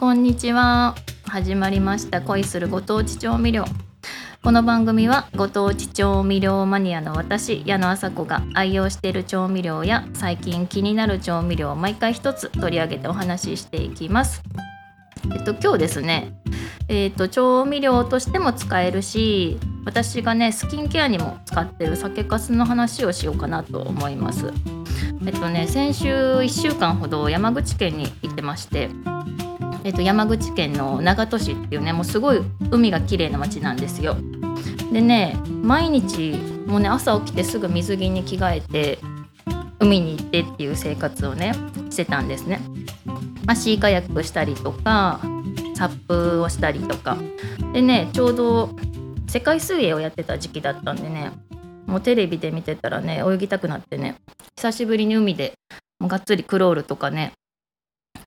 こんにちは。始まりました。恋するご当地調味料。この番組はご当地調味料マニアの私矢野麻子が愛用している調味料や最近気になる調味料を毎回一つ取り上げてお話ししていきます。えっと今日ですねえっと調味料としても使えるし私がねスキンケアにも使ってる酒粕の話をしようかなと思います。えっとね先週1週間ほど山口県に行ってましてえっと、山口県の長門市っていうねもうすごい海が綺麗な町なんですよ。でね毎日もうね朝起きてすぐ水着に着替えて海に行ってっていう生活をねしてたんですね。まあ、シーカヤックしたりとかサップをしたりとかでねちょうど世界水泳をやってた時期だったんでねもうテレビで見てたらね泳ぎたくなってね久しぶりに海でもうがっつりクロールとかね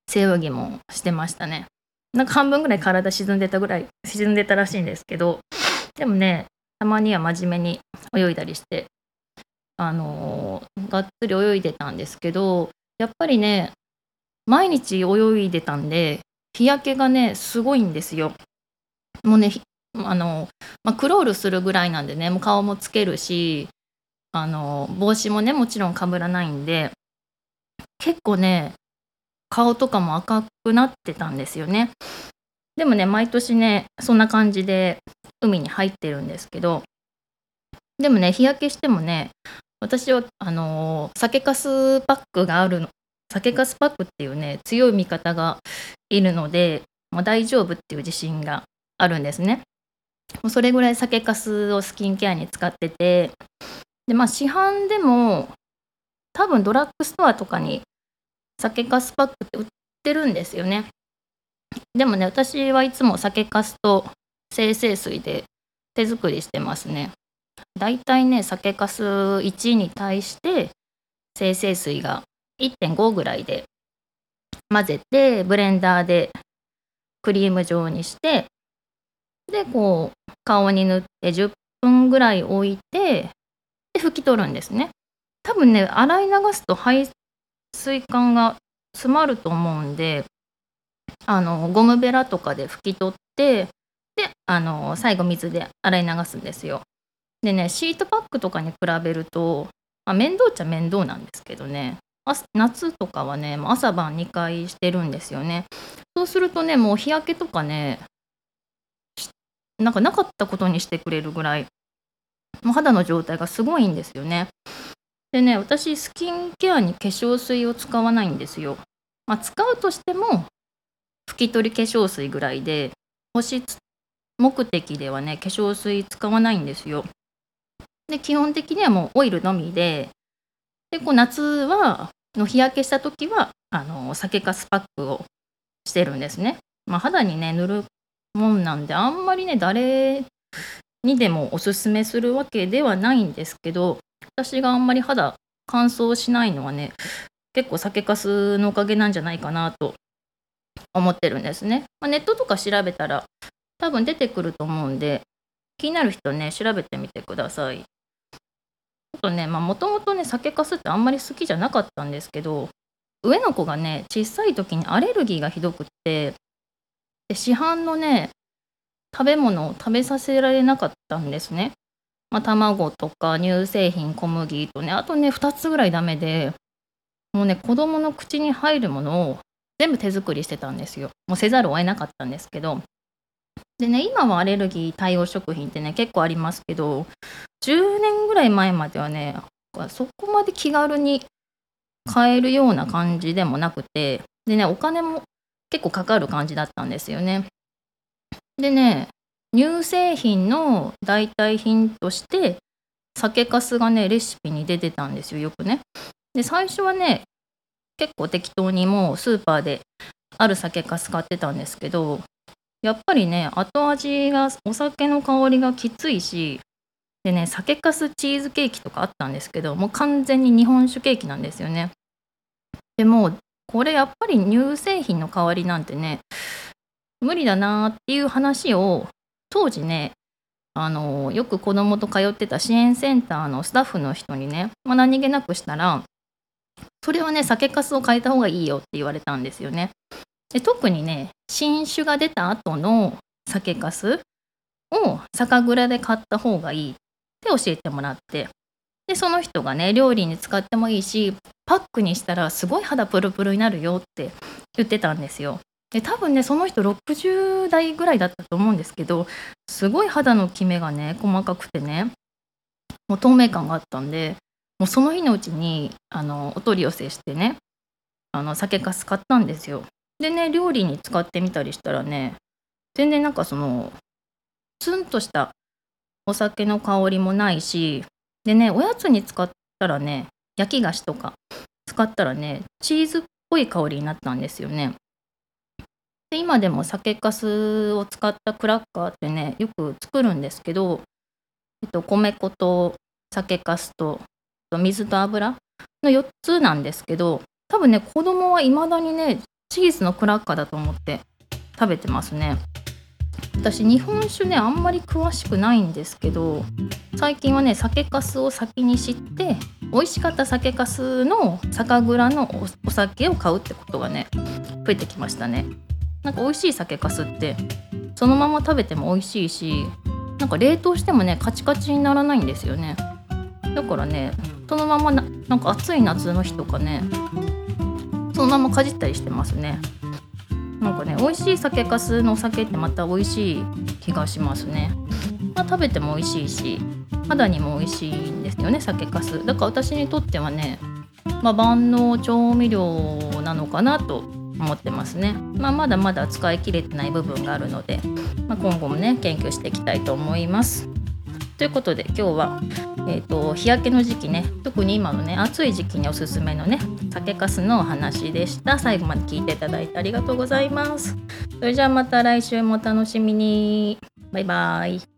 背泳ぎもしてましたね。なんか半分ぐらい体沈んでたぐらい沈んでたらしいんですけどでもねたまには真面目に泳いだりしてあのー、がっつり泳いでたんですけどやっぱりね毎日泳いでたんで日焼けがねすごいんですよ。もうねあの、まあ、クロールするぐらいなんでねもう顔もつけるしあの帽子もねもちろんかぶらないんで結構ね顔とかも赤くなってたんですよね。でもね、毎年ね、そんな感じで海に入ってるんですけど、でもね、日焼けしてもね、私は、あのー、酒粕パックがあるの、酒粕パックっていうね、強い味方がいるので、まあ、大丈夫っていう自信があるんですね。もうそれぐらい酒粕をスキンケアに使ってて、で、まあ市販でも、多分ドラッグストアとかに酒粕パックって売ってるんですよね。でもね、私はいつも酒粕と精製水で手作りしてますね。だいたいね、酒粕1に対して精製水が1.5ぐらいで混ぜて、ブレンダーでクリーム状にして、で、こう、顔に塗って10分ぐらい置いて、で、拭き取るんですね。多分ね、洗い流すと排水管が詰まると思うんであのゴムベラとかで拭き取ってであの最後水で洗い流すんですよ。でねシートパックとかに比べると、まあ、面倒っちゃ面倒なんですけどね夏とかはね朝晩2回してるんですよね。そうするとねもう日焼けとかねなんかなかったことにしてくれるぐらいもう肌の状態がすごいんですよね。でね、私、スキンケアに化粧水を使わないんですよ。まあ、使うとしても、拭き取り化粧水ぐらいで、保湿目的ではね、化粧水使わないんですよ。で、基本的にはもうオイルのみで、で、こう夏は、の日焼けした時は、あの、酒かスパックをしてるんですね。まあ、肌にね、塗るもんなんで、あんまりね、誰にでもおすすめするわけではないんですけど、私があんまり肌乾燥しないのはね結構酒粕のおかげなんじゃないかなと思ってるんですね、まあ、ネットとか調べたら多分出てくると思うんで気になる人ね調べてみてください。あとねもともとね酒粕ってあんまり好きじゃなかったんですけど上の子がね小さい時にアレルギーがひどくってで市販のね食べ物を食べさせられなかったんですね。まあ、卵とか乳製品小麦とねあとね2つぐらいダメでもうね子供の口に入るものを全部手作りしてたんですよ。もうせざるを得なかったんですけど。でね今はアレルギー対応食品ってね結構ありますけど10年ぐらい前まではねそこまで気軽に買えるような感じでもなくてでねお金も結構かかる感じだったんですよね。でね乳製品の代替品として酒粕がねレシピに出てたんですよよくね。で最初はね結構適当にもうスーパーである酒粕買ってたんですけどやっぱりね後味がお酒の香りがきついしでね酒粕チーズケーキとかあったんですけどもう完全に日本酒ケーキなんですよね。でもこれやっぱり乳製品の代わりなんてね無理だなっていう話を当時ねあのよく子供と通ってた支援センターのスタッフの人にね、まあ、何気なくしたらそれはね酒粕を変えた方がいいよって言われたんですよねで特にね新酒が出た後の酒粕を酒蔵で買った方がいいって教えてもらってでその人がね料理に使ってもいいしパックにしたらすごい肌プルプルになるよって言ってたんですよ。で多分ねその人60代ぐらいだったと思うんですけどすごい肌のキメがね細かくてねもう透明感があったんでもうその日のうちにあのお取り寄せしてねあの酒粕買ったんですよ。でね料理に使ってみたりしたらね全然なんかそのツンとしたお酒の香りもないしでねおやつに使ったらね焼き菓子とか使ったらねチーズっぽい香りになったんですよね。で今でも酒粕を使ったクラッカーってねよく作るんですけど、えっと、米粉と酒粕と水と油の4つなんですけど多分ね子供はいまだにねチーズのクラッカーだと思って食べてますね。私日本酒ねあんまり詳しくないんですけど最近はね酒粕を先に知って美味しかった酒粕の酒蔵のお酒を買うってことがね増えてきましたね。なんか美味しい酒粕ってそのまま食べても美味しいしなんか冷凍してもねカチカチにならないんですよね。だからねそのままななんか暑い夏の日とかねそのままかじったりしてますね。なんかね美味しい酒粕のお酒ってまた美味しい気がしますね、まあ、食べても美味しいし肌にも美味しいんですよね酒粕だから私にとってはね、まあ、万能調味料なのかなと思ってますね。まあ、まだまだ使い切れてない部分があるので、まあ、今後もね研究していきたいと思います。ということで今日は、えーと、日焼けの時期ね特に今のね暑い時期におすすめのね酒粕のお話でした最後まで聞いていただいてありがとうございますそれじゃあまた来週もお楽しみにバイバーイ